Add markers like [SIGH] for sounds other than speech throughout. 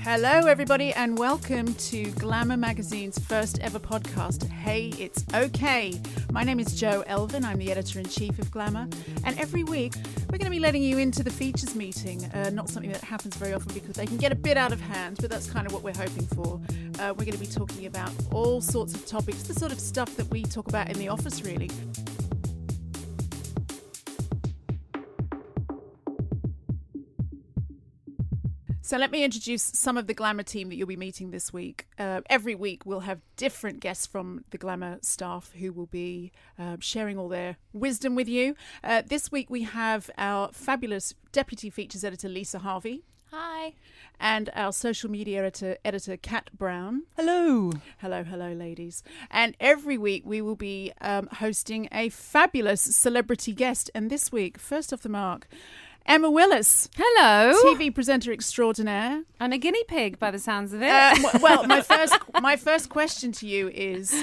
Hello, everybody, and welcome to Glamour Magazine's first ever podcast, Hey, It's Okay. My name is Jo Elvin. I'm the editor in chief of Glamour. And every week, we're going to be letting you into the features meeting. Uh, not something that happens very often because they can get a bit out of hand, but that's kind of what we're hoping for. Uh, we're going to be talking about all sorts of topics, the sort of stuff that we talk about in the office, really. So let me introduce some of the Glamour team that you'll be meeting this week. Uh, every week we'll have different guests from the Glamour staff who will be uh, sharing all their wisdom with you. Uh, this week we have our fabulous deputy features editor Lisa Harvey. Hi. And our social media editor, editor Kat Brown. Hello. Hello, hello, ladies. And every week we will be um, hosting a fabulous celebrity guest. And this week, first off the mark, Emma Willis. Hello. TV presenter extraordinaire. And a guinea pig by the sounds of it. Uh, [LAUGHS] well, my first my first question to you is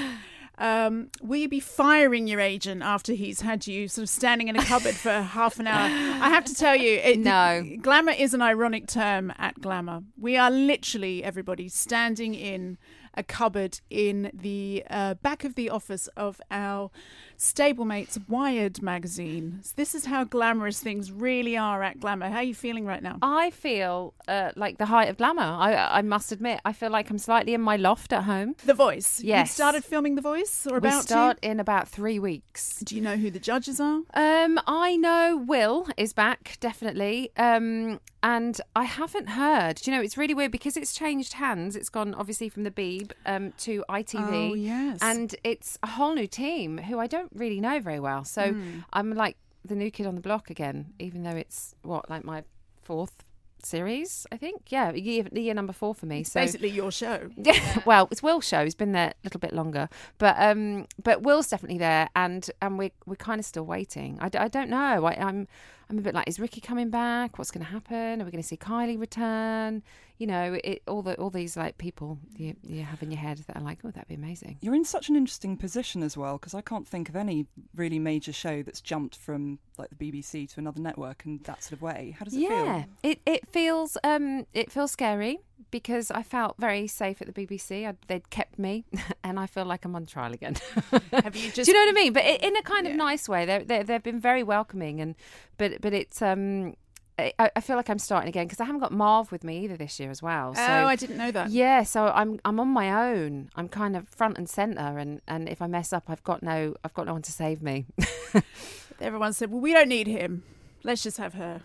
um, will you be firing your agent after he's had you sort of standing in a cupboard for half an hour? I have to tell you, it, No. glamour is an ironic term at glamour. We are literally everybody standing in a cupboard in the uh, back of the office of our stablemates Wired magazine. This is how glamorous things really are at glamour. How are you feeling right now? I feel uh, like the height of glamour. I, I must admit, I feel like I'm slightly in my loft at home. The Voice. You Yes. started filming The Voice or about we start in about three weeks. Do you know who the judges are? Um, I know Will is back definitely, um, and I haven't heard. Do you know, it's really weird because it's changed hands. It's gone obviously from the Beeb um, to ITV, Oh, yes. and it's a whole new team who I don't really know very well. So Hmm. I'm like the new kid on the block again, even though it's what like my fourth series, I think. Yeah, year, year number four for me. so Basically, your show. [LAUGHS] Yeah. well, it's Will's show. He's been there a little bit longer, but um, but Will's definitely there, and and we're we're kind of still waiting. I, d- I don't know. I, I'm I'm a bit like, is Ricky coming back? What's going to happen? Are we going to see Kylie return? You know, it, all the all these like people you you have in your head that are like, oh, that'd be amazing. You're in such an interesting position as well because I can't think of any really major show that's jumped from like the BBC to another network in that sort of way. How does it yeah, feel? Yeah, it it feels um it feels scary because I felt very safe at the BBC. I, they'd kept me, [LAUGHS] and I feel like I'm on trial again. [LAUGHS] Have you just? Do you know what I mean? But in a kind of nice way. They they they've been very welcoming, and but but it's um. I, I feel like I'm starting again because I haven't got Marv with me either this year as well. So oh, I didn't know that. yeah, so I'm I'm on my own. I'm kind of front and center, and, and if I mess up, I've got no I've got no one to save me. [LAUGHS] Everyone said, "Well, we don't need him. Let's just have her."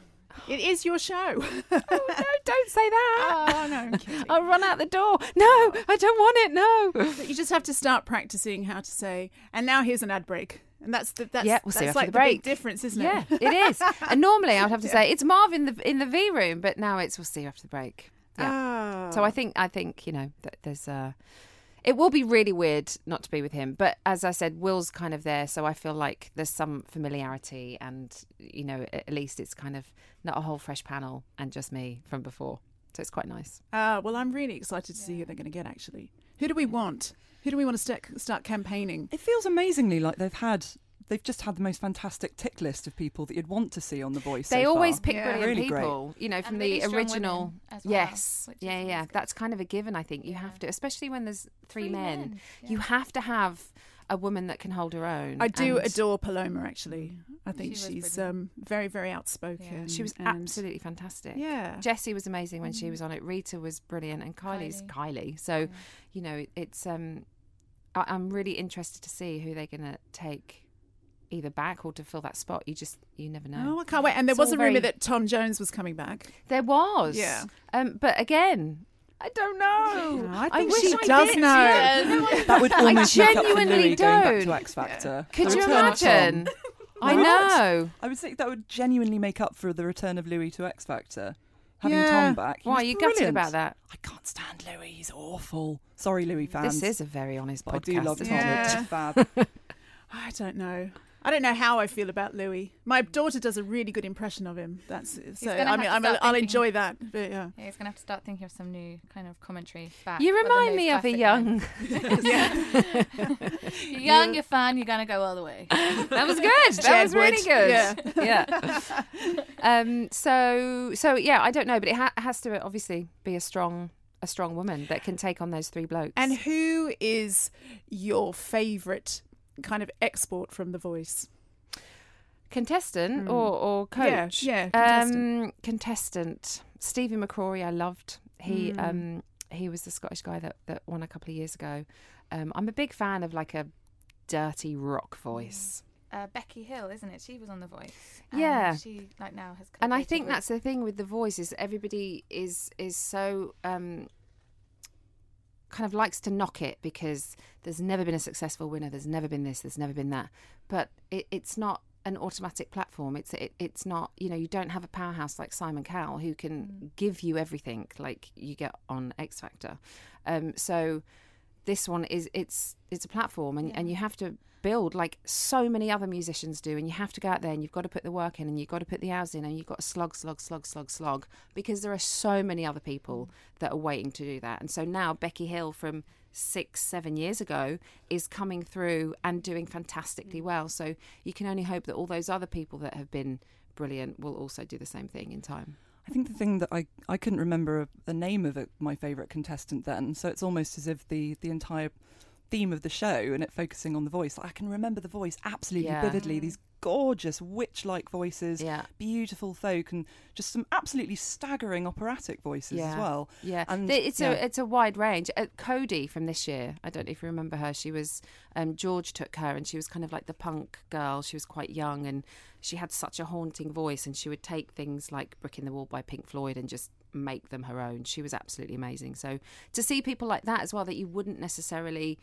It is your show. [LAUGHS] oh no! Don't say that. oh no. I'll run out the door. No, I don't want it. No. But you just have to start practicing how to say. And now here's an ad break, and that's the that's Yeah, we'll that's like the the, break. big difference, isn't it? Yeah, it? is. [LAUGHS] And normally I would have to say it's Marv in the in the V room, but now it's we'll see you after the break. Yeah. Ah. So I think I think you know that there's uh it will be really weird not to be with him. But as I said, Will's kind of there, so I feel like there's some familiarity, and you know, at least it's kind of not a whole fresh panel and just me from before. So it's quite nice. Uh, well, I'm really excited to see who they're going to get. Actually, who do we want? Who do we want to start start campaigning? It feels amazingly like they've had. They've just had the most fantastic tick list of people that you'd want to see on The Voice. They so always far. pick Yeah. brilliant Really great. people, you know, from And the really strong original. women as well, yes, yeah, yeah. good. That's kind of a given. I think you Yeah. have to, especially when there's three, Three men. men, You have to have a woman that can hold her own. I do and adore Paloma. Actually, I think She she's um, very, very outspoken. She was and- absolutely fantastic. Yeah. Jessie was amazing when she was on it. Rita was brilliant, and Kylie's Kylie. So, you know, it's um, I, I'm really interested to see who they're going to take either back or to fill that spot. You just you never know. Oh, I can't wait. And there It's was all a rumor very- that Tom Jones was coming back. There was. Yeah. Um, but again, I don't know. I think wish she I does did. know. Yeah. That would almost make up for genuinely Louis going back don't. to X Factor. Could The you return of Tom. imagine? [LAUGHS] I know. I would say that would genuinely make up for the return of Louis to X Factor. Having Yeah. Tom back. Why are you gutted about that? I can't stand Louis. He's awful. Sorry, Louis fans. This is a very honest But I do love isn't Tom. Yeah. It's fab. [LAUGHS] I don't know. I don't know how I feel about Louis. My daughter does a really good impression of him. That's so. I mean, I'm, start I'll enjoy that. But yeah. Yeah, he's gonna have to start thinking of some new kind of commentary back. You remind me of a young. [LAUGHS] [LAUGHS] You're young, you're fun, you're gonna go all the way. [LAUGHS] That was good. That Jed was really Wood. good. Yeah. um. So. So yeah. I don't know, but it ha- has to obviously be a strong, a strong woman that can take on those three blokes. And who is your favourite kind of export from The Voice? contestant Mm. or or coach? yeah, contestant. Um, contestant. Stevie McCrory, I loved. He Mm. um he was the Scottish guy that that won a couple of years ago. Um, I'm a big fan of like a dirty rock voice. Uh, Becky Hill, isn't it? She was on The Voice. Yeah. She like now has. and I think with- that's the thing with the voice is everybody is is so um kind of likes to knock it because there's never been a successful winner there's never been this there's never been that. But it, it's not an automatic platform. It's it, it's not you know you don't have a powerhouse like Simon Cowell who can give you everything like you get on X Factor. Um so this one is it's it's a platform and, and you have to build like so many other musicians do and you have to go out there and you've got to put the work in and you've got to put the hours in and you've got to slog slog slog slog slog because there are so many other people mm. that are waiting to do that. And so now becky hill from six seven years ago is coming through and doing fantastically mm. well. So you can only hope that all those other people that have been brilliant will also do the same thing in time I think the thing that I, I couldn't remember the name of it, my favourite contestant then, so it's almost as if the, the entire theme of the show and it focusing on the voice. I can remember the voice absolutely Yeah. vividly. These gorgeous witch-like voices, Yeah. beautiful folk, and just some absolutely staggering operatic voices as well. Yeah, and it's yeah. a it's a wide range. Uh, Cody from this year, I don't know if you remember her. She was um, George took her, and she was kind of like the punk girl. She was quite young, and she had such a haunting voice, and she would take things like "Brick in the Wall" by Pink Floyd and just make them her own. She was absolutely amazing. So to see people like that as well, that you wouldn't necessarily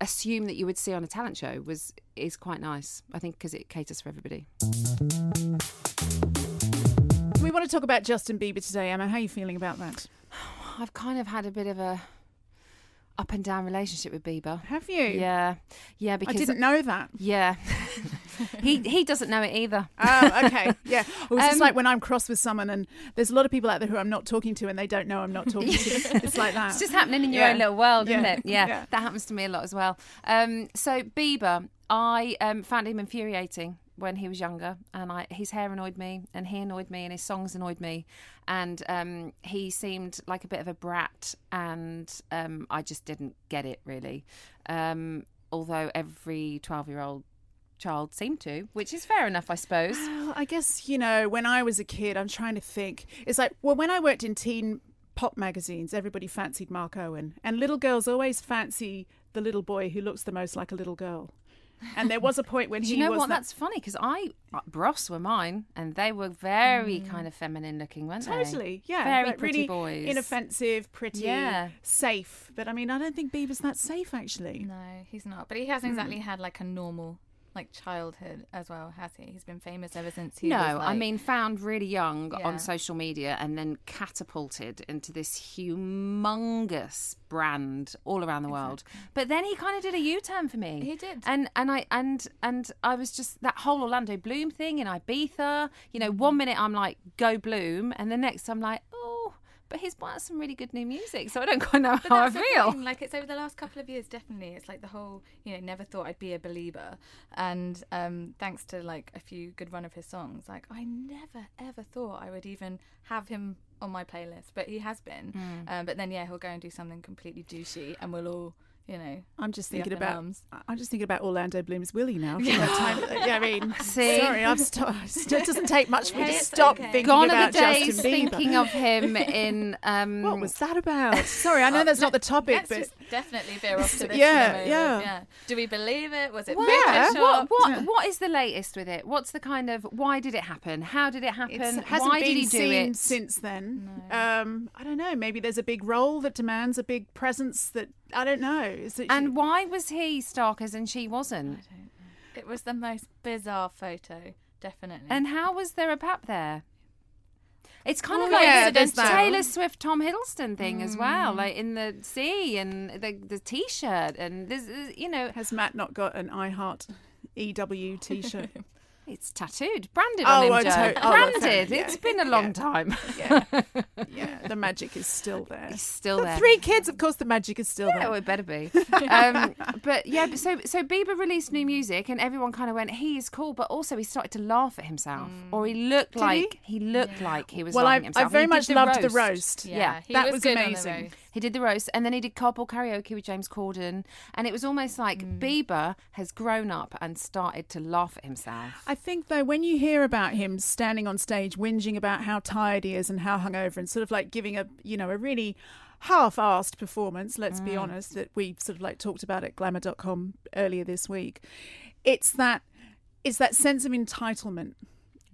assume that you would see on a talent show was is quite nice. I think because it caters for everybody. We want to talk about Justin Bieber today, Emma. How are you feeling about that? I've kind of had a bit of a up and down relationship with Bieber. Have you? Yeah, yeah. Because I didn't know that. Yeah, [LAUGHS] he he doesn't know it either. Oh, okay. Yeah. [LAUGHS] Well, it's just Um, like when I'm cross with someone, and there's a lot of people out there who I'm not talking to, and they don't know I'm not talking to. [LAUGHS] It's like that. It's just happening in your Yeah. own little world, isn't it? Yeah, Yeah. that happens to me a lot as well. Um, so Bieber, I um, found him infuriating when he was younger, and I, his hair annoyed me, and he annoyed me, and his songs annoyed me, and um, he seemed like a bit of a brat, and um, I just didn't get it really. Um, although every twelve-year-old child seemed to, which is fair enough, I suppose. Well, I guess, you know, when I was a kid, I'm trying to think. It's like, well, when I worked in teen pop magazines, everybody fancied Mark Owen. And little girls always fancy the little boy who looks the most like a little girl. And there was a point when he you know was what? that- That's funny because I uh, Bros were mine, and they were very kind of feminine looking, weren't they? Totally, yeah. very like pretty really boys. Inoffensive, pretty, Yeah. safe. But I mean, I don't think Bieber's that safe, actually. No, he's not. But he hasn't exactly had like a normal like childhood as well, has he? He's been famous ever since he no, was, I like- mean, found really young Yeah. on social media and then catapulted into this humongous brand all around the world. But then he kind of did a U-turn for me. He did. and and I and and I was just that whole Orlando Bloom thing in Ibiza. You know, one minute I'm like, go Bloom, and the next I'm like, oh. But he's put out some really good new music, so I don't [LAUGHS] quite know But how I feel. thing, Like it's over the last couple of years, definitely. It's like the whole, you know, never thought I'd be a believer, and um, thanks to like a few good run of his songs, like I never ever thought I would even have him on my playlist, but he has been. Hmm. Um, but then yeah, he'll go and do something completely douchey, and we'll all, you know, I'm just thinking about. arms. I'm just thinking about Orlando Bloom's Willie now. From that time. Yeah, I mean, [LAUGHS] See? sorry, I've stopped. [LAUGHS] It doesn't take much for me Hey, to stop okay. thinking Gone about are the days Justin Bieber. thinking of him [LAUGHS] in. Um, What was that about? Sorry, I know that's not the topic, Let's but just definitely veer off to this. Yeah, the moment. yeah. yeah. Do we believe it? Was it Well, Photoshop? what what Yeah. what is the latest with it? What's the kind of why did it happen? How did it happen? it hasn't why been did he do seen it? since then. Um, I don't know. Maybe there's a big role that demands a big presence. That I don't know. Is it, and why was he stalkers and she wasn't? It was the most bizarre photo, definitely. And how was there a pap there? It's kind of oh, like yeah, the. Taylor Swift, Tom Hiddleston thing as mm. well, like in the sea and the the t-shirt and this, you know has Matt not got an I Heart EW T-shirt? [LAUGHS] it's tattooed, branded Oh, on him, Jo. to- oh, well, fair, branded. yeah, It's been a long yeah. time. yeah, [LAUGHS] yeah. The magic is still there. It's still The there. Three kids, of course. The magic is still Yeah, there. well, it better be. [LAUGHS] um, but yeah, so so Bieber released new music, and everyone kind of went, "He is cool," but also he started to laugh at himself, or he looked Did like he? looked like he was. well, I, laughing at himself. I very He much the loved the roast. Yeah, he that was, was good on the amazing. He did the roast, and then he did cardboard karaoke with James Corden, and it was almost like Mm. Bieber has grown up and started to laugh at himself. I think though, when you hear about him standing on stage whinging about how tired he is and how hungover, and sort of like giving a you know a really half-assed performance, let's Mm. be honest, that we sort of like talked about at Glamour.com earlier this week, it's that it's that sense of entitlement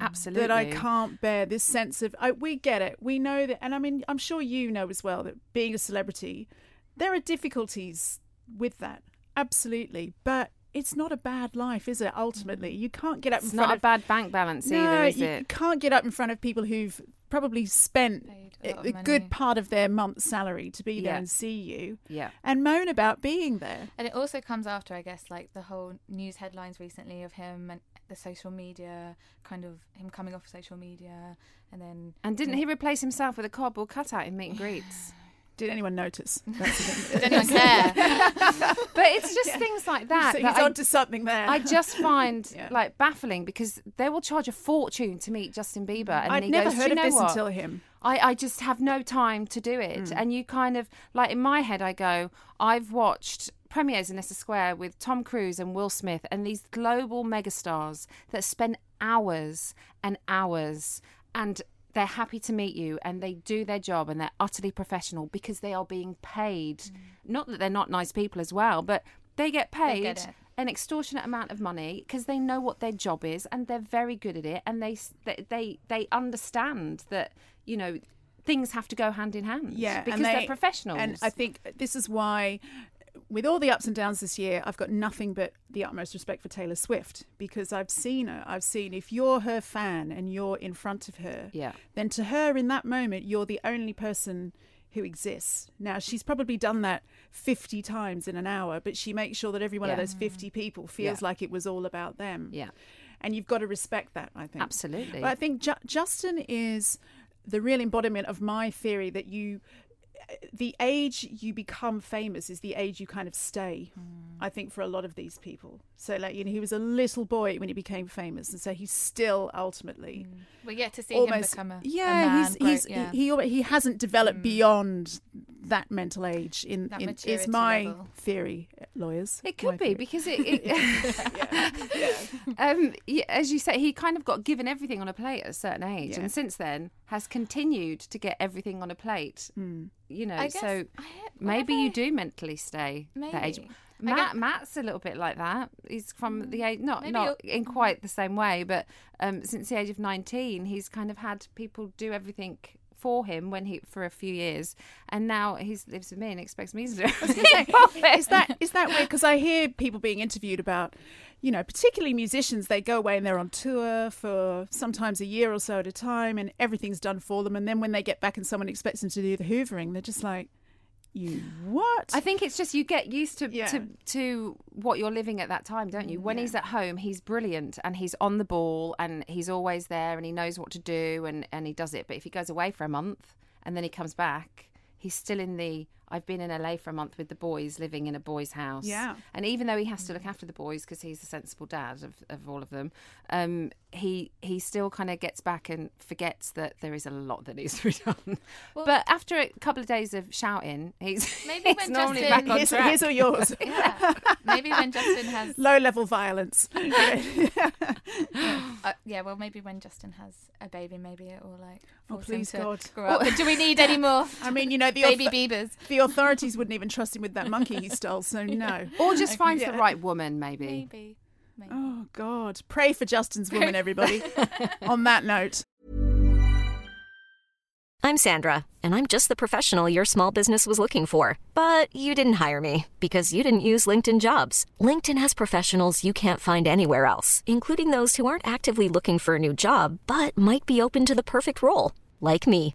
Absolutely. that I can't bear. This sense of I, we get it, we know that, and I mean I'm sure you know as well that being a celebrity, there are difficulties with that, absolutely, but. It's not a bad life, is it? Ultimately, you can't get up It's in front not a of bad bank balance no, either, is you it? can't get up in front of people who've probably spent a, a lot of a money. good part of their month's salary to be there and see you Yeah. and moan about being there. And it also comes after, I guess, like the whole news headlines recently of him and the social media, kind of him coming off social media, and then And didn't he replace himself with a cardboard cutout in meet and greets? [SIGHS] Did anyone notice? [LAUGHS] That's the. Did anyone care? But it's just things like that. so that he's I- onto something there. I just [LAUGHS] find Yeah. like baffling because they will charge a fortune to meet Justin Bieber, and I'd he never goes, heard of you know this what? until him. I, I just have no time to do it. Mm. And you kind of like in my head, I go, I've watched premieres in Leicester Square with Tom Cruise and Will Smith and these global megastars that spend hours and hours and they're happy to meet you and they do their job and they're utterly professional because they are being paid. Mm. Not that they're not nice people as well, but they get paid get an extortionate amount of money because they know what their job is and they're very good at it and they they they, they understand that you know things have to go hand in hand Yeah, because they, they're professionals. And I think this is why, with all the ups and downs this year, I've got nothing but the utmost respect for Taylor Swift because I've seen her. I've seen if you're her fan and you're in front of her, Yeah. then to her in that moment, you're the only person who exists. Now, she's probably done that 50 times in an hour, but she makes sure that every one of those 50 people feels Yeah. like it was all about them. yeah And you've got to respect that, I think. Absolutely. But I think Ju- Justin is the real embodiment of my theory that you the age you become famous is the age you kind of stay. Hmm. I think for a lot of these people. So like you know he was a little boy when he became famous and so he's still ultimately hmm. We're yet to see him become a, a yeah man, he's grow- he's yeah. he, he he hasn't developed hmm. beyond that mental age in, That in is my level. theory lawyers it could be theory. because it, it [LAUGHS] [LAUGHS] um yeah, as you say he kind of got given everything on a plate at a certain age Yeah. and since then has continued to get everything on a plate Hmm. you know guess so I- maybe you do mentally stay that age Matt, get- Matt's a little bit like that. He's from the age, not not in quite the same way, but um, since the age of nineteen, he's kind of had people do everything for him when he for a few years, and now he lives with me and expects me to do [LAUGHS] [LAUGHS] is that is that weird? Because I hear people being interviewed about, you know, particularly musicians. They go away and they're on tour for sometimes a year or so at a time, and everything's done for them. And then when they get back and someone expects them to do the hoovering, they're just like, "You what?" I think it's just you get used to Yeah. to, to what you're living at that time, don't you? When he's at home, he's brilliant and he's on the ball and he's always there and he knows what to do and, and he does it. But if he goes away for a month and then he comes back, he's still in the. I've been in LA for a month with the boys, living in a boys' house. Yeah. And even though he has to look after the boys because he's a sensible dad of, of all of them, um, he he still kind of gets back and forgets that there is a lot that needs to be [LAUGHS] done. but after a couple of days of shouting, he's [LAUGHS] Maybe he's when normally Justin- back on here's, track. here's all yours. [LAUGHS] Yeah. Maybe when Justin has, Low level violence. uh, yeah, well, maybe when Justin has a baby, maybe it will like Oh, please, God. grow up. But do we need any more I mean, you know, the baby author- Biebers? the authorities wouldn't even trust him with that monkey he stole. So [LAUGHS] no. Or just finds Yeah. the right woman, maybe. Maybe. Maybe. Oh God! Pray for Justin's woman, everybody. [LAUGHS] On that note. I'm Sandra, and I'm just the professional your small business was looking for. But you didn't hire me because you didn't use LinkedIn jobs. LinkedIn has professionals you can't find anywhere else, including those who aren't actively looking for a new job but might be open to the perfect role, like me.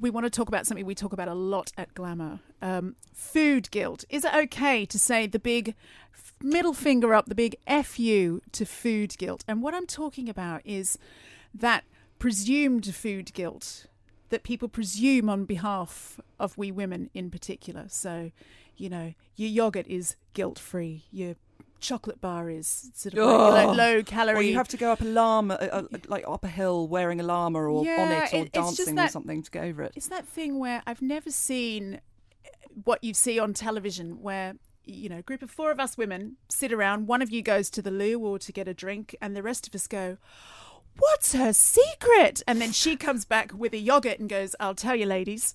We want to talk about something we talk about a lot at Glamour um, food guilt. Is it okay to say the big middle finger up, the big FU to food guilt? And what I'm talking about is that presumed food guilt that people presume on behalf of we women in particular. So, you know, your yogurt is guilt free, your chocolate bar is sort of like low, low calorie. Or you have to go up a llama, uh, uh, like up a hill wearing a llama or on it or it- dancing or something to get over it. It's that thing where I've never seen what you see on television where you know, a group of four of us women sit around, one of you goes to the loo or to get a drink, and the rest of us go, What's her secret? And then she comes back with a yogurt and goes, I'll tell you, ladies.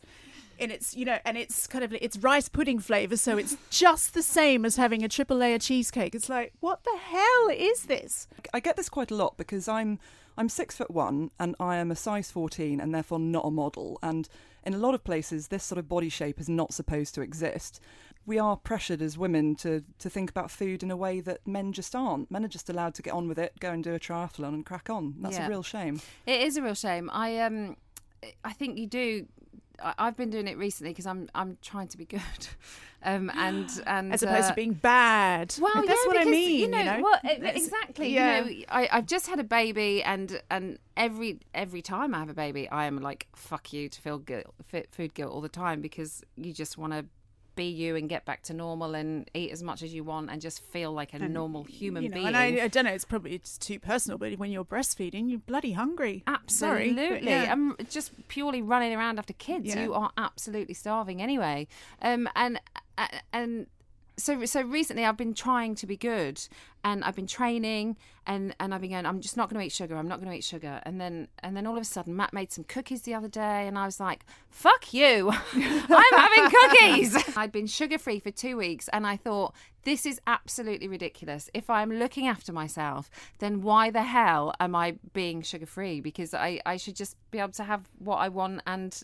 And it's, you know, and it's kind of, it's rice pudding flavour, so it's just the same as having a triple layer cheesecake. It's like, what the hell is this? I get this quite a lot because I'm I'm six foot one and I am a size fourteen and therefore not a model. And in a lot of places, this sort of body shape is not supposed to exist. We are pressured as women to to think about food in a way that men just aren't. Men are just allowed to get on with it, go and do a triathlon and crack on. That's Yeah. a real shame. It is a real shame. I um, I think you do. I've been doing it recently because I'm I'm trying to be good, [LAUGHS] um, and [GASPS] and As opposed uh, to being bad. Well, that's yeah, what I mean. You know, e- That's- exactly. yeah. You know, I, I've just had a baby, and and every every time I have a baby, I am like, "Fuck you" to feel guilt, food guilt all the time because you just want to be you and get back to normal and eat as much as you want and just feel like a And, normal human you know, being. And I, I don't know, it's probably it's too personal, but when you're breastfeeding, you're bloody hungry. Sorry, Absolutely. yeah. I'm just purely running around after kids. Yeah. You are absolutely starving anyway. Um, and and so so recently I've been trying to be good and I've been training and and I've been going I'm just not going to eat sugar I'm not going to eat sugar. And then and then all of a sudden Matt made some cookies the other day and I was like fuck you. [LAUGHS] I'm having cookies. [LAUGHS] I'd been sugar free for 2 weeks and I thought this is absolutely ridiculous. If I'm looking after myself then why the hell am I being sugar free because I I should just be able to have what I want and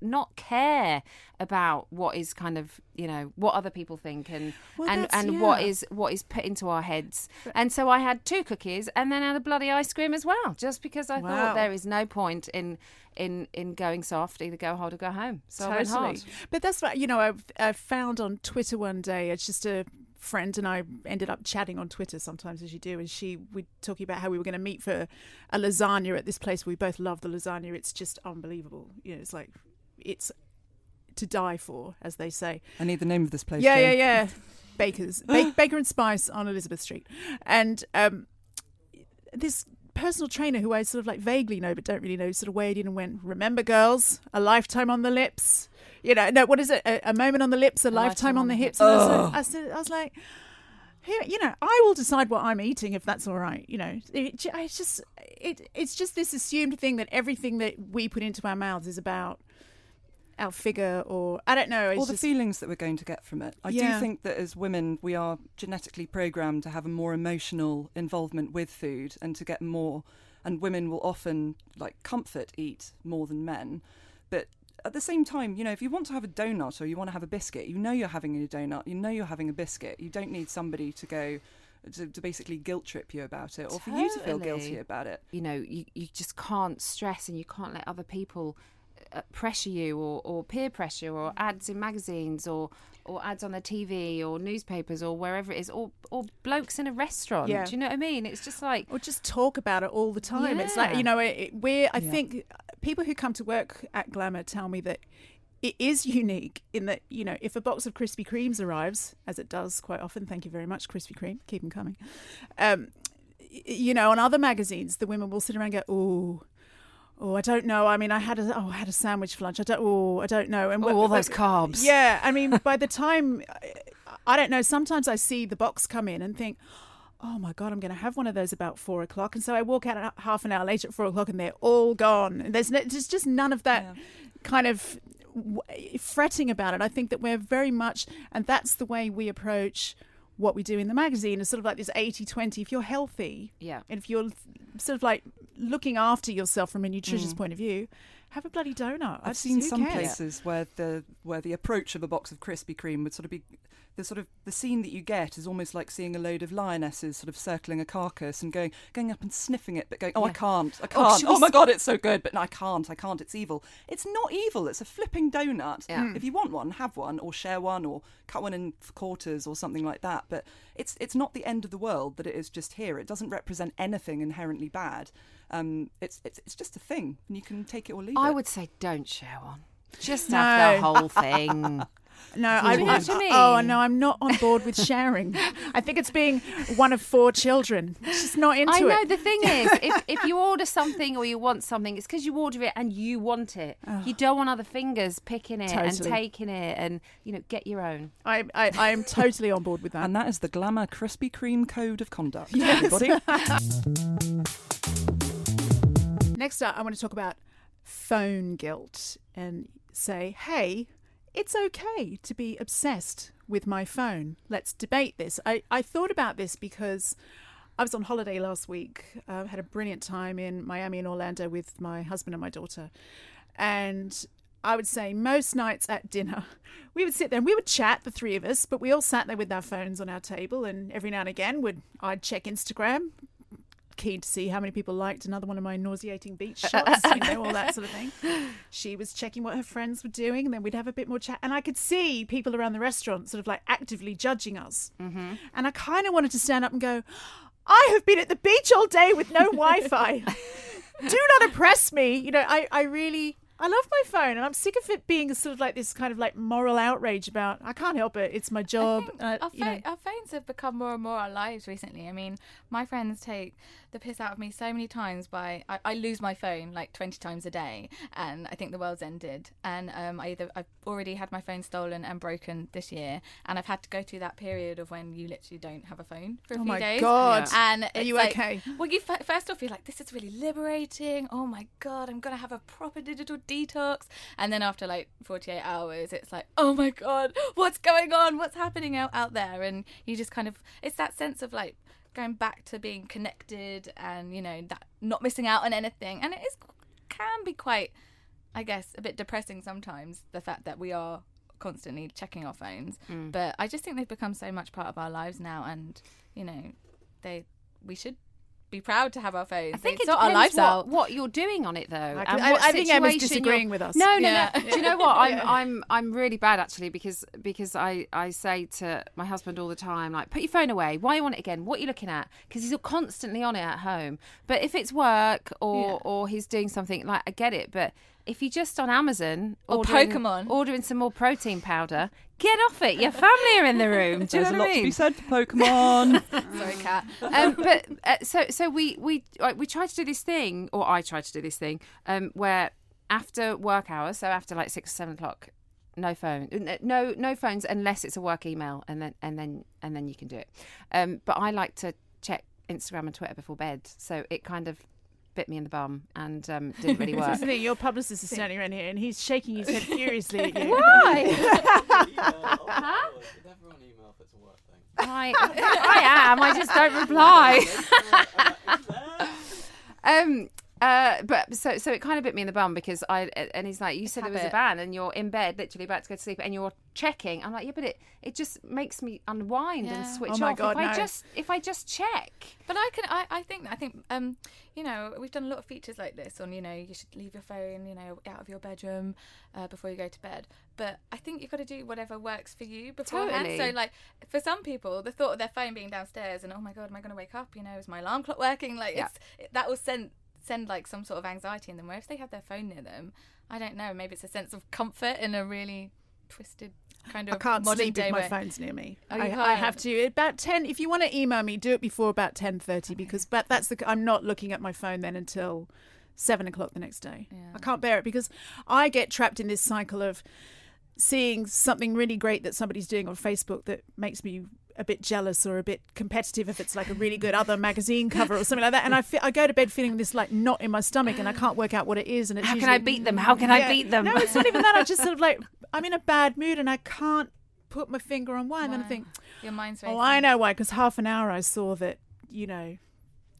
not care about what is kind of you know what other people think and Well, and and what yeah. is what is put into our heads and so I had two cookies and then had a bloody ice cream as well just because I Wow. thought there is no point in in in going soft either go hard or go home so I hard. But that's what you know. I've, I found on Twitter one day. It's just a friend and I ended up chatting on Twitter sometimes, as you do. And she we talking about how we were going to meet for a lasagna at this place. We both love the lasagna. It's just unbelievable. You know, it's like it's to die for, as they say. I need the name of this place. Yeah, Jane. yeah, yeah. [LAUGHS] Baker's [GASPS] ba- Baker and Spice on Elizabeth Street, and um, this personal trainer who I sort of like vaguely know but don't really know sort of weighed in and went, "Remember, girls, a lifetime on the lips." You know, no, what is it? A, a moment on the lips, a, lifetime, on the hips. And I, was, I, said, I was like. Here, you know, I will decide what I'm eating if that's all right. You know, it, it's just it, it's just this assumed thing that everything that we put into our mouths is about our figure, or I don't know. All the just, feelings that we're going to get from it. I Yeah. do think that as women, we are genetically programmed to have a more emotional involvement with food and to get more. And women will often, like, comfort eat more than men. But at the same time, you know, if you want to have a donut or you want to have a biscuit, you know you're having a donut, you know you're having a biscuit. You don't need somebody to go to, to basically guilt trip you about it or for you to feel guilty about it. you know you, you just can't stress and you can't let other people pressure you or, or peer pressure or ads in magazines or or ads on the TV or newspapers or wherever it is or or blokes in a restaurant Yeah. do you know what I mean it's just like or just talk about it all the time. It's like you know, it, it- we're. I Yeah. think people who come to work at Glamour tell me that it is unique in that you know if a box of Krispy Kremes arrives, as it does quite often. Thank you very much, Krispy Kreme. Keep them coming. Um, you know, on other magazines, the women will sit around and go, "Oh." Oh, I don't know. I mean, I had a oh, I had a sandwich for lunch. I don't. Oh, I don't know. And Oh, all those carbs. Yeah, I mean, by the time I don't know. Sometimes I see the box come in and think, oh my god, I'm going to have one of those about four o'clock, and so I walk out half an hour later at four o'clock, and they're all gone. And there's no, there's just none of that kind of fretting about it. I think that we're very much, and that's the way we approach what we do in the magazine. Is sort of like this 80-20. If you're healthy, Yeah. and if you're sort of like looking after yourself from a nutritious mm. point of view, have a bloody donut. I I've seen some cares? places where the where the approach of a box of Krispy Kreme would sort of be the sort of the scene that you get is almost like seeing a load of lionesses sort of circling a carcass and going going up and sniffing it, but going, oh, I can't, I Oh, can't. should Oh, my s- god, it's so good, but no, I can't, I can't. It's evil. It's not evil. It's a flipping donut. Yeah. If you want one, have one, or share one, or cut one in quarters, or something like that. But it's it's not the end of the world that it is just here. It doesn't represent anything inherently bad. Um, it's it's it's just a thing, and you can take it or leave I it. I would say don't share one just No. have the whole [LAUGHS] thing No, I, you I, I oh no, I'm not on board with sharing. [LAUGHS] I think it's being one of four children. It's just not into it. I know it. the thing is, [LAUGHS] if, if you order something or you want something, it's because you order it and you want it. You don't want other fingers picking it and taking it, and you know, get your own. I, I, I am totally on board with that. And that is the Glamour Krispy Kreme Code of Conduct, everybody. [LAUGHS] Next up, I want to talk about phone guilt and say, hey, it's okay to be obsessed with my phone. Let's debate this. I, I thought about this because I was on holiday last week. I had a brilliant time in Miami and Orlando with my husband and my daughter. And I would say most nights at dinner, [LAUGHS] we would sit there and we would chat, the three of us, but we all sat there with our phones on our table. And every now and again, would I'd check Instagram, keen to see how many people liked another one of my nauseating beach [LAUGHS] shots, you know, all that sort of thing. She was checking what her friends were doing, and then we'd have a bit more chat. And I could see people around the restaurant sort of like actively judging us. Mm-hmm. And I kind of wanted to stand up and go, I have been at the beach all day with no [LAUGHS] Wi Fi. Do not oppress me. You know, I, I really. I love my phone, and I'm sick of it being sort of like this kind of like moral outrage about. I can't help it. It's my job. Uh, our, our phones have become more and more our lives recently. I mean, my friends take the piss out of me so many times by I, I lose my phone like twenty times a day, and I think the world's ended. And um, I either I've already had my phone stolen and broken this year, and I've had to go through that period of when you literally don't have a phone for a few days. Oh few my days. God. And Are you like- okay? Well, you f- first off you're like, this is really liberating. Oh my god, I'm gonna have a proper digital detox. And then after like 48 hours, it's like, oh my god, what's going on? What's happening out out there? And you just kind of, it's that sense of like going back to being connected and you know that not missing out on anything. And it is can be quite, I guess, a bit depressing sometimes. The fact that we are constantly checking our phones, Mm. but I just think they've become so much part of our lives now, and you know, they we should be proud to have our phones. I think it's it sort our depends lives what, out. what you're doing on it though. I- and I- what I think Emma's disagreeing you're- with us. No, no, Yeah. no. Do you know what? [LAUGHS] I'm Yeah. I'm I'm really bad actually because because I I say to my husband all the time like put your phone away. Why you want it again? What are you looking at? Because he's constantly on it at home. But if it's work or Yeah. or he's doing something like I get it, but if you're just on Amazon Or ordering, Pokemon. ordering some more protein powder, get off it. Your family are in the room. Do you There's know a what lot I to be said for Pokemon. [LAUGHS] Sorry, Kat. um, but uh, so so we we like, we tried to do this thing, or I tried to do this thing, um, where after work hours, so after like six or seven o'clock, no phone, n- no no phones unless it's a work email, and then and then and then you can do it. Um, but I like to check Instagram and Twitter before bed, so it kind of bit me in the bum and um, didn't really work. That's the thing. Your publicist is standing around here, and he's shaking his head furiously at you. [LAUGHS] I, I am. I just don't reply. [LAUGHS] um. Uh, but so so it kind of bit me in the bum because I and he's like, you said there was a ban and you're in bed, literally about to go to sleep, and you're checking. I'm like, yeah, but it it just makes me unwind and Yeah. switch Oh my off. God, if I just if I just check. But I can, I, I think, I think, um, you know, we've done a lot of features like this on, you know, you should leave your phone, you know, out of your bedroom uh, before you go to bed. But I think you've got to do whatever works for you beforehand. Totally. So, like, for some people, the thought of their phone being downstairs and oh my god, am I going to wake up? You know, is my alarm clock working? Like, Yeah. it's it, that will send send like some sort of anxiety in them. Where if they have their phone near them, I don't know, maybe it's a sense of comfort in a really twisted kind of I can't sleep if my phone's near me. Oh, I, I have to about ten. If you want to email me, do it before about ten thirty because but that's the. I'm not looking at my phone then until seven o'clock the next day. I can't bear it because I get trapped in this cycle of seeing something really great that somebody's doing on Facebook that makes me a bit jealous or a bit competitive if it's like a really good other magazine cover or something like that and I, fe- I go to bed feeling this like knot in my stomach and I can't work out what it is and it's How can usually- I beat them? Mm. How can I beat them? no it's not even that I just sort of like [LAUGHS] I'm in a bad mood and I can't put my finger on why and then I think Your mind's Oh. I know why. Because half an hour I saw that, you know,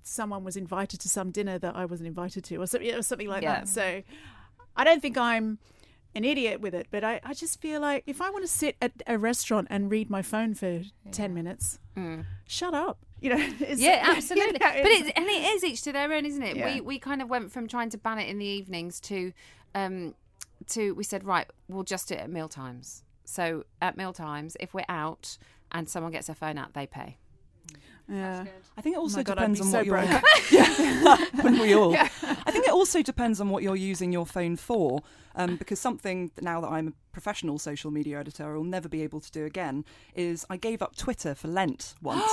someone was invited to some dinner that I wasn't invited to, or something, or something like Yeah. that. So I don't think I'm an idiot with it, but I, I just feel like if I want to sit at a restaurant and read my phone for 10 minutes, shut up. You know, [LAUGHS] it's, Mm. Yeah, [LAUGHS] you absolutely. know, but it's- it, and it is each to their own, isn't it? Yeah. We we kind of went from trying to ban it in the evenings to, um, to we said right, we'll just do it at meal times. So at meal times, if we're out and someone gets their phone out, they pay. Yeah. I think it also Oh my God, I'd depends be on so what you're. [LAUGHS] yeah, [LAUGHS] wouldn't we all? I think it also depends on what you're using your phone for, um, because something now that I'm a professional social media editor, I will never be able to do again. Is I gave up Twitter for Lent [GASPS] once,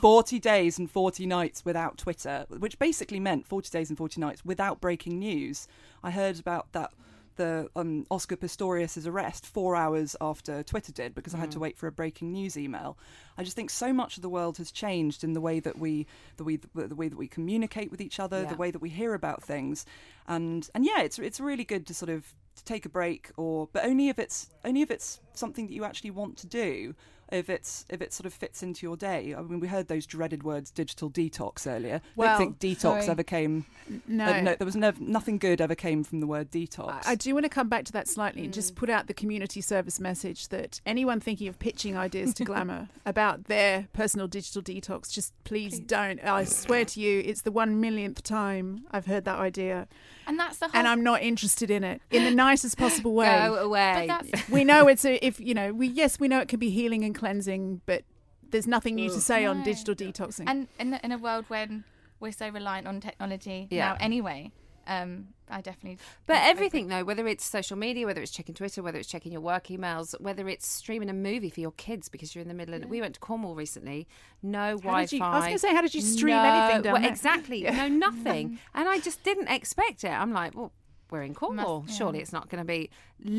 forty days and forty nights without Twitter, which basically meant forty days and forty nights without breaking news. I heard about that. The um, Oscar Pistorius' arrest four hours after Twitter did because I had to wait for a breaking news email. I just think so much of the world has changed in the way that we the way the way that we communicate with each other, Yeah. the way that we hear about things, and and yeah, it's it's really good to sort of to take a break or but only if it's only if it's something that you actually want to do. If it's if it sort of fits into your day, I mean, we heard those dreaded words "digital detox" earlier. I don't think detox sorry. ever came. No. uh, no, there was nev- nothing good ever came from the word detox. I do want to come back to that slightly and just put out the community service message that anyone thinking of pitching ideas to Glamour [LAUGHS] about their personal digital detox, just please, don't. I swear to you, it's the one millionth time I've heard that idea, and that's the whole. and I'm not interested in it in the nicest possible [LAUGHS] way. Go away. But that's [LAUGHS] we know it's a if you know we yes we know it can be healing and cleansing, but there's nothing new to say on digital detoxing. and in, a- in a world when we're so reliant on technology Yeah. now anyway um, I definitely. But everything though, whether it's social media, whether it's checking Twitter, whether it's checking your work emails, whether it's streaming a movie for your kids because you're in the middle of. We went to Cornwall recently. No Wi-Fi. you- I was gonna say, how did you stream no- anything down well, there? Exactly. [LAUGHS] No, nothing. and I just didn't expect it. I'm like, well. We're in Cornwall. yeah. Surely it's not going to be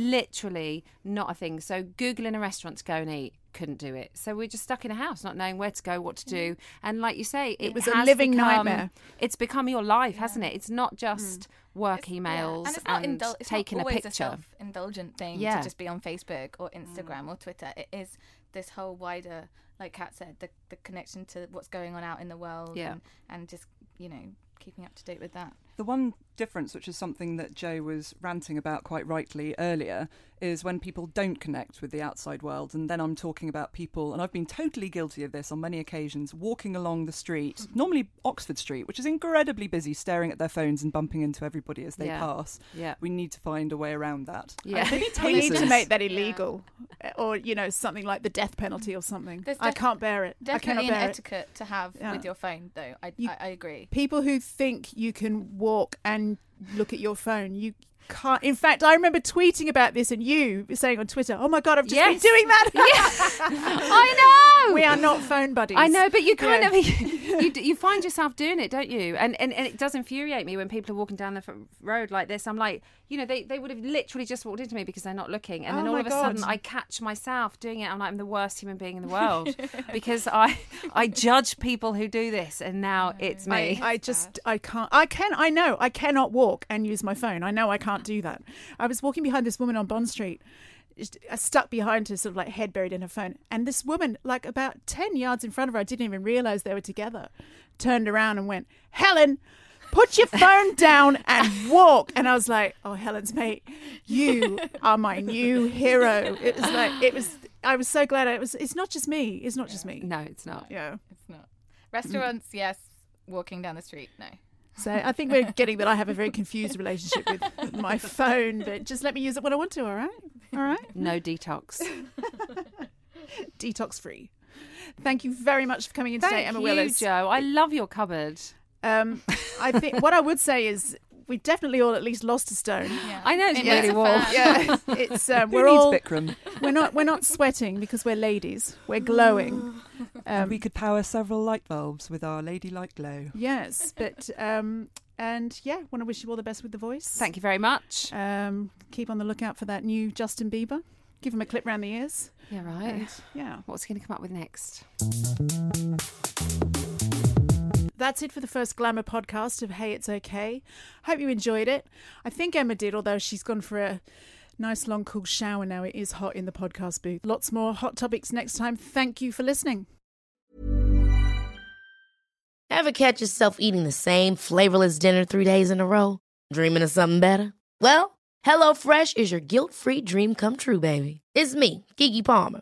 literally not a thing. So googling a restaurant to go and eat couldn't do it. So we're just stuck in a house, not knowing where to go, what to do. And like you say, it, was a living become- nightmare. It's become your life, hasn't it? It's not hmm. just work Yeah, emails and it's not and indul- it's taking not a picture. self-indulgent thing Yeah. to just be on Facebook or Instagram mm. or Twitter. It is this whole wider, like Kat said, the the connection to what's going on out in the world, Yeah. and, and just you know keeping up to date with that. The one difference, which is something that Jo was ranting about quite rightly earlier, is when people don't connect with the outside world. And then I'm talking about people, and I've been totally guilty of this on many occasions, walking along the street, mm. normally Oxford Street, which is incredibly busy, staring at their phones and bumping into everybody as they Yeah. pass. Yeah. We need to find a way around that. Yeah. [LAUGHS] We need to make that illegal, eh, or you know, something like the death penalty or something. There's I can't bear it. I Definitely cannot an bear it. etiquette to have Yeah. with your phone, though. I, You- I, I agree. People who think you can walk and look at your phone, you can't. In fact, I remember tweeting about this and you saying on Twitter, "Oh my god, I've just Yes. been doing that." [LAUGHS] I know. we are not phone buddies. I know, but you kind Yeah. of [LAUGHS] you, you find yourself doing it, don't you? And, and and it does infuriate me when people are walking down the road like this. I'm like, you know, they, they would have literally just walked into me because they're not looking, and Oh then all of a sudden I catch myself doing it. I'm like, I'm the worst human being in the [LAUGHS] world because I I judge people who do this, and now it's me. I, I just I can't I can I know I cannot walk and use my phone. I know I can't do that. I was walking behind this woman on Bond Street. Uh, stuck behind her, sort of like head buried in her phone. And this woman, like about ten yards in front of her, I didn't even realize they were together. Turned around and went, "Helen, put your phone [LAUGHS] down and walk." And I was like, "Oh, Helen's mate, you are my new hero." It was like it was. I was so glad. It was. It's not just me. It's not just me. no, it's not. Yeah. It's not. Restaurants, yes. Walking down the street, no. So I think we're getting that I have a very confused relationship with my phone, but just let me use it when I want to, all right? All right? No detox. [LAUGHS] Detox free. Thank you very much for coming in today, Thank Emma you, Willis. Jo. I love your cupboard. Um, I think what I would say is we've definitely all at least lost a stone. Yeah. I know it's It really warm. fan. Yeah, [LAUGHS] it's um, we're all Bikram? we're not we're not sweating because we're ladies. We're glowing. Um, we could power several light bulbs with our ladylike glow. yes, but um, and yeah, want to wish you all the best with the voice. Thank you very much. Um, keep on the lookout for that new Justin Bieber. Give him a clip round the ears. Yeah, right. And, yeah. What's he going to come up with next? That's it for the first Glamour podcast of Hey It's Okay. Hope you enjoyed it. I think Emma did, although she's gone for a nice long cool shower now. It is hot in the podcast booth. Lots more hot topics next time. Thank you for listening. Ever catch yourself eating the same flavorless dinner three days in a row? Dreaming of something better? Well, HelloFresh is your guilt-free dream come true, baby. It's me, Keke Palmer.